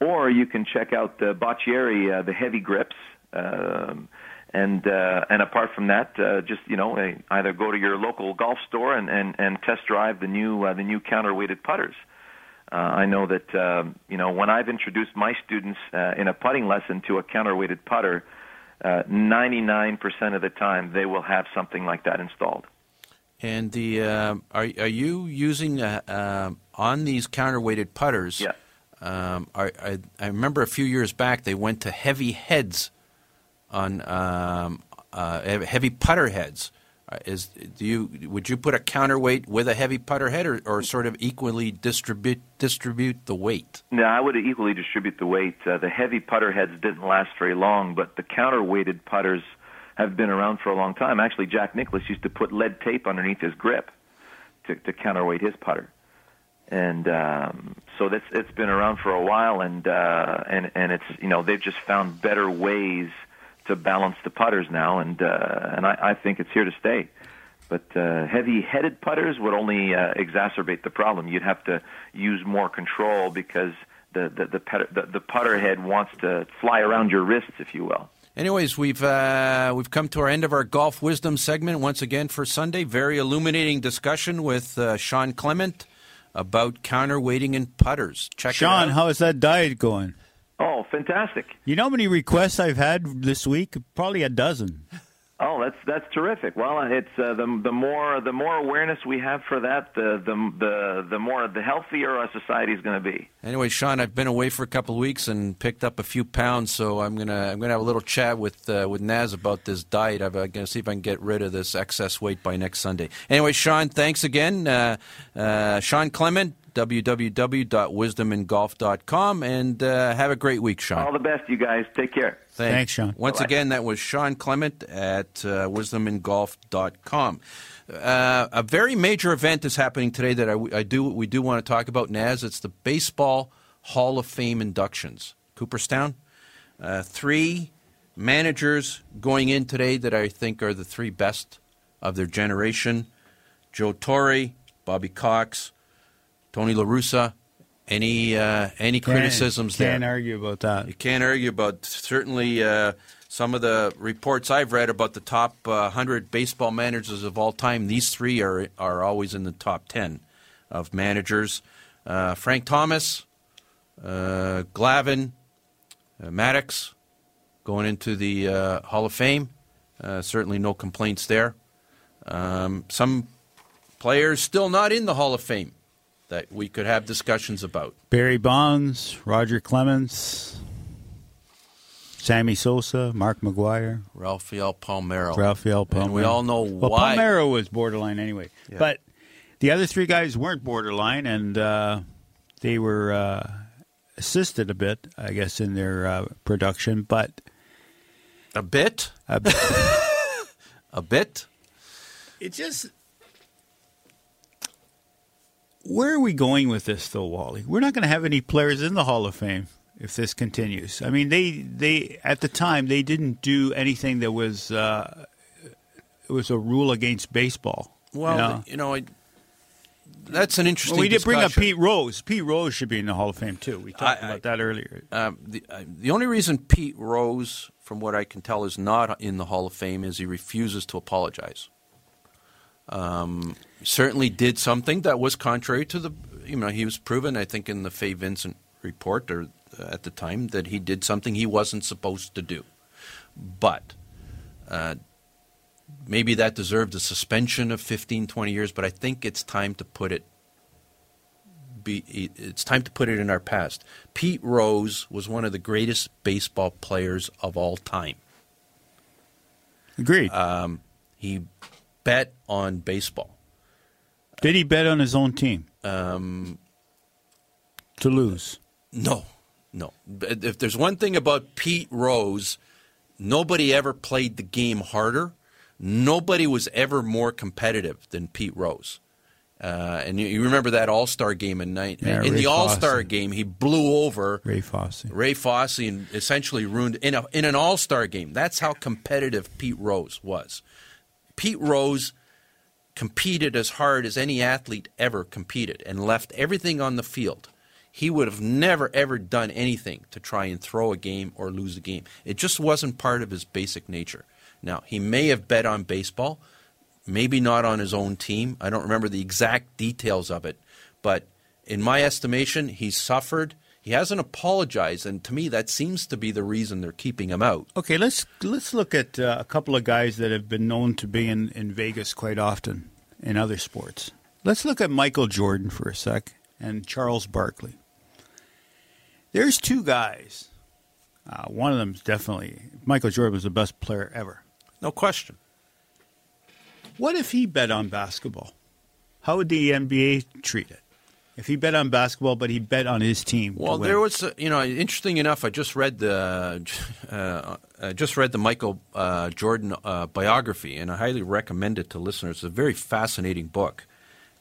or you can check out the Boccieri uh, the heavy grips. Um, and uh, and apart from that, uh, just you know, either go to your local golf store and, and, and test drive the new uh, the new counterweighted putters. Uh, I know that um, you know when I've introduced my students uh, in a putting lesson to a counterweighted putter, uh, 99% of the time they will have something like that installed. And the uh, are are you using uh, uh on these counterweighted putters? Yeah. Um, I, I, I remember a few years back they went to heavy heads on um, uh, heavy putter heads. Uh, is do you would you put a counterweight with a heavy putter head, or, or sort of equally distribute distribute the weight? No, I would equally distribute the weight. Uh, the heavy putter heads didn't last very long, but the counterweighted putters have been around for a long time. Actually, Jack Nicklaus used to put lead tape underneath his grip to, to counterweight his putter, and um, so that's it's been around for a while, and uh, and and it's you know they've just found better ways to balance the putters now, and uh, and I, I think it's here to stay. But uh, heavy-headed putters would only uh, exacerbate the problem. You'd have to use more control because the the the, putter, the the putter head wants to fly around your wrists, if you will. Anyways, we've uh, we've come to our end of our golf wisdom segment once again for Sunday. Very illuminating discussion with uh, Sean Clement about counterweighting in putters. Check Sean, how is that diet going? Oh, fantastic! You know how many requests I've had this week? Probably a dozen. Oh, that's that's terrific. Well, it's uh, the the more the more awareness we have for that, the the the the more the healthier our society is going to be. Anyway, Sean, I've been away for a couple of weeks and picked up a few pounds, so I'm gonna I'm gonna have a little chat with uh, with Naz about this diet. I'm gonna see if I can get rid of this excess weight by next Sunday. Anyway, Sean, thanks again. Uh, uh Sean Clement, www.wisdomingolf.com, and uh, have a great week, Sean. All the best, you guys. Take care. Thanks, Thanks Sean. Once Bye-bye. again, that was Sean Clement at uh, wisdomingolf.com. Uh, a very major event is happening today that I, I, do we do want to talk about, Naz. It's the Baseball Hall of Fame inductions. Cooperstown, uh, three managers going in today that I think are the three best of their generation: Joe Torre, Bobby Cox, Tony La Russa, any uh, any can't, criticisms can't there? Can't argue about that. You can't argue about certainly uh, some of the reports I've read about the top uh, hundred baseball managers of all time. These three are are always in the top ten of managers. Uh, Frank Thomas, uh, Glavine, uh, Maddux, going into the uh, Hall of Fame. certainly, no complaints there. Um, some players still not in the Hall of Fame that we could have discussions about. Barry Bonds, Roger Clemens, Sammy Sosa, Mark McGwire, Rafael Palmeiro. Rafael Palmeiro. And we all know well, why. Palmeiro was borderline anyway. Yeah. But the other three guys weren't borderline, and uh, they were uh, assisted a bit, I guess, in their uh, production. But a bit, a bit, a bit. It just where are we going with this, though, Wally? We're not going to have any players in the Hall of Fame if this continues. I mean, they they at the time they didn't do anything that was uh, it was a rule against baseball. Well, you know, you know I, that's an interesting. Well, we did discussion. bring up Pete Rose. Pete Rose should be in the Hall of Fame too. We talked I, about that earlier. Um, the uh, the only reason Pete Rose, from what I can tell, is not in the Hall of Fame is he refuses to apologize. Um, certainly did something that was contrary to the, you know, he was proven, I think, in the Fay Vincent report or uh, at the time that he did something he wasn't supposed to do. But uh, maybe that deserved a suspension of 15, 20 years, but I think it's time to put it be. It's time to put it in our past. Pete Rose was one of the greatest baseball players of all time. Agreed. Um, he bet on baseball. Did he bet on his own team Um, to lose? No, no. If there's one thing about Pete Rose, nobody ever played the game harder. Nobody was ever more competitive than Pete Rose. Uh, and you, you remember that All Star game in night. Yeah, in Ray the All Star game, he blew over Ray Fosse. Ray Fosse and essentially ruined in a, in an All Star game. That's how competitive Pete Rose was. Pete Rose competed as hard as any athlete ever competed and left everything on the field. He would have never ever done anything to try and throw a game or lose a game. It just wasn't part of his basic nature. Now, he may have bet on baseball, maybe not on his own team. I don't remember the exact details of it, but in my estimation, he suffered. He hasn't apologized, and to me, that seems to be the reason they're keeping him out. Okay, let's let's look at uh, a couple of guys that have been known to be in, in Vegas quite often in other sports. Let's look at Michael Jordan for a sec and Charles Barkley. There's two guys. Uh, one of them's definitely Michael Jordan was the best player ever. No question. What if he bet on basketball? How would the NBA treat it? If he bet on basketball, but he bet on his team. Well, there was, uh, you know, interesting enough. I just read the, uh, I just read the Michael uh, Jordan uh, biography, and I highly recommend it to listeners. It's a very fascinating book.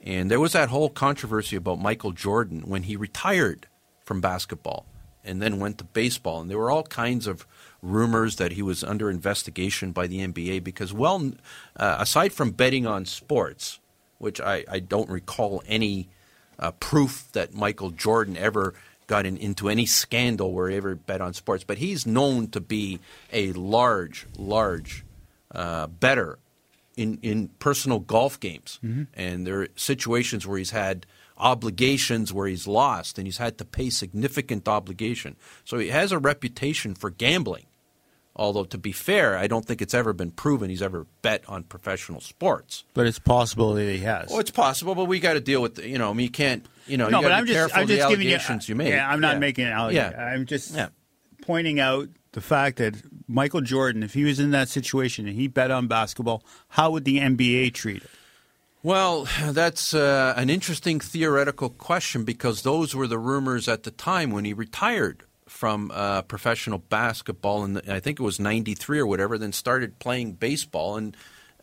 And there was that whole controversy about Michael Jordan when he retired from basketball and then went to baseball, and there were all kinds of rumors that he was under investigation by the NBA because, well, uh, aside from betting on sports, which I, I don't recall any uh, proof that Michael Jordan ever got in, into any scandal where he ever bet on sports, but he's known to be a large, large uh, better in, in personal golf games. And there are situations where he's had obligations where he's lost and he's had to pay significant obligation. So he has a reputation for gambling. Although, to be fair, I don't think it's ever been proven he's ever bet on professional sports. but it's possible that he has. Well, it's possible, but we got to deal with the, you know. I mean, you can't, you know, no, you but I'm just, I'm just giving you. you make. Yeah, I'm not Yeah. making an allegation. Yeah. I'm just Yeah. pointing out the fact that Michael Jordan, if he was in that situation and he bet on basketball, how would the NBA treat it? Well, that's uh, an interesting theoretical question because those were the rumors at the time when he retired from uh, professional basketball, and I think it was '93 or whatever. Then started playing baseball, and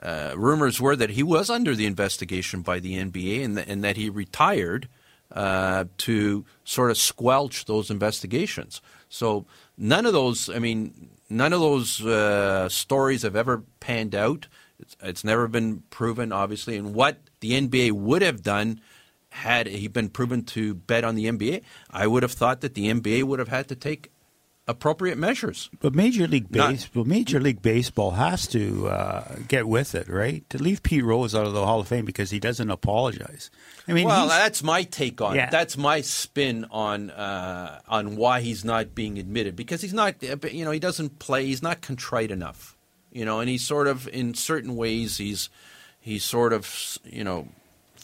uh, rumors were that he was under the investigation by the NBA, and, th- and that he retired uh, to sort of squelch those investigations. So none of those, I mean, none of those uh, stories have ever panned out. It's, it's never been proven, obviously. And what the NBA would have done had he been proven to bet on the NBA, I would have thought that the NBA would have had to take appropriate measures. But Major League Not- Major League Baseball has to uh, get with it, right? To leave Pete Rose out of the Hall of Fame because he doesn't apologize. I mean, well, that's my take on Yeah. it. That's my spin on uh, on why he's not being admitted because he's not. You know, he doesn't play. He's not contrite enough. You know, and he's sort of in certain ways he's he's sort of you know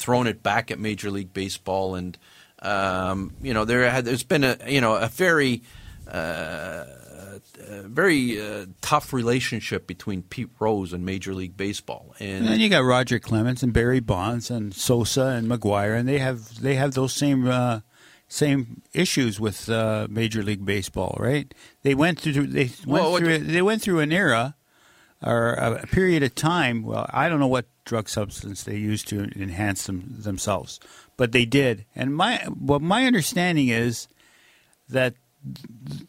thrown it back at Major League Baseball, and um, you know there had there's been a you know a very uh, a very uh, tough relationship between Pete Rose and Major League Baseball, and And then you got Roger Clemens and Barry Bonds and Sosa and McGwire, and they have they have those same uh, same issues with uh, Major League Baseball, right? They went through they went Well, through they went through an era or a period of time. Well, I don't know what drug substance they used to enhance them themselves, but they did. And my well, my understanding is that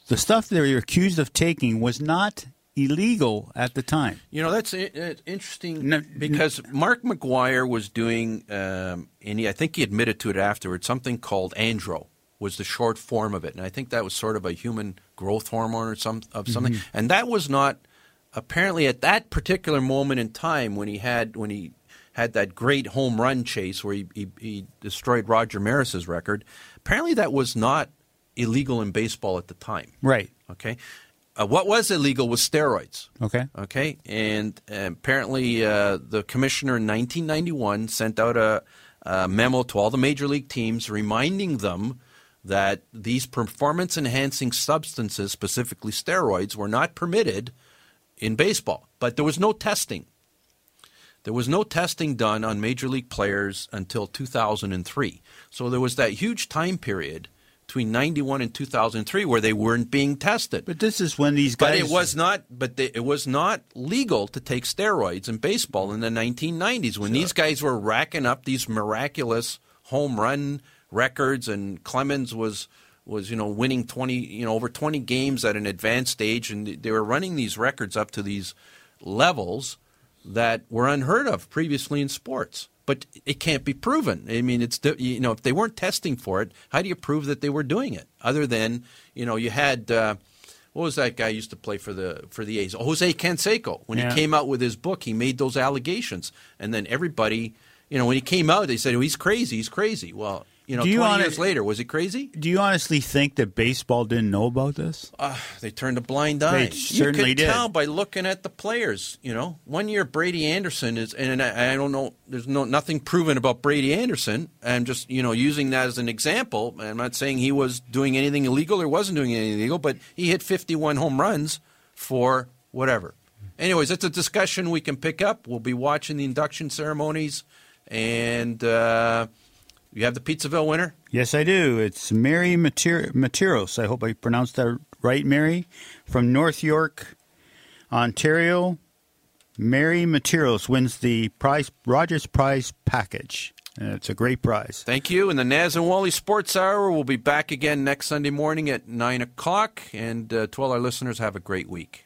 the stuff they were accused of taking was not illegal at the time. You know, that's i- i- interesting No- because Mark McGwire was doing, um, and he, I think he admitted to it afterwards, something called andro was the short form of it, and I think that was sort of a human growth hormone or some of something, mm-hmm. and that was not apparently at that particular moment in time when he had when he had that great home run chase where he, he, he destroyed Roger Maris's record. Apparently, that was not illegal in baseball at the time. Right. Okay, uh, what was illegal was steroids. Okay. Okay, and uh, apparently uh, the commissioner in 1991 sent out a a memo to all the major league teams reminding them that these performance enhancing substances, specifically steroids, were not permitted in baseball. But there was no testing. There was no testing done on major league players until 2003. So there was that huge time period between 91 and 2003 where they weren't being tested. But this is when these guys But it was not but they, it was not legal to take steroids in baseball in the 1990s when these guys were racking up these miraculous home run records and Clemens was was you know winning 20 you know over 20 games at an advanced stage and they were running these records up to these levels that were unheard of previously in sports but it can't be proven i mean it's you know if they weren't testing for it how do you prove that they were doing it other than you know you had uh, what was that guy used to play for the for the A's? Jose Canseco. When Yeah. he came out with his book, he made those allegations, and then everybody, you know, when he came out, they said, "Oh, he's crazy, he's crazy." Well, you know, Do you twenty wanna- years later, was he crazy? Do you honestly think that baseball didn't know about this? Uh, they turned a blind eye. They certainly you did. could tell by looking at the players. You know, one year Brady Anderson is, and I, I don't know. There's no nothing proven about Brady Anderson. I'm just you know using that as an example. I'm not saying he was doing anything illegal or wasn't doing anything illegal, but he hit 51 home runs for whatever. Anyways, that's a discussion we can pick up. We'll be watching the induction ceremonies, and uh, you have the Pizzaville winner. Yes, I do. It's Mary Mater- Materos. I hope I pronounced that right, Mary, from North York, Ontario. Mary Materos wins the prize Rogers Prize package. And it's a great prize. Thank you. And the Naz and Wally Sports Hour will be back again next Sunday morning at 9 o'clock. And uh, to all our listeners, have a great week.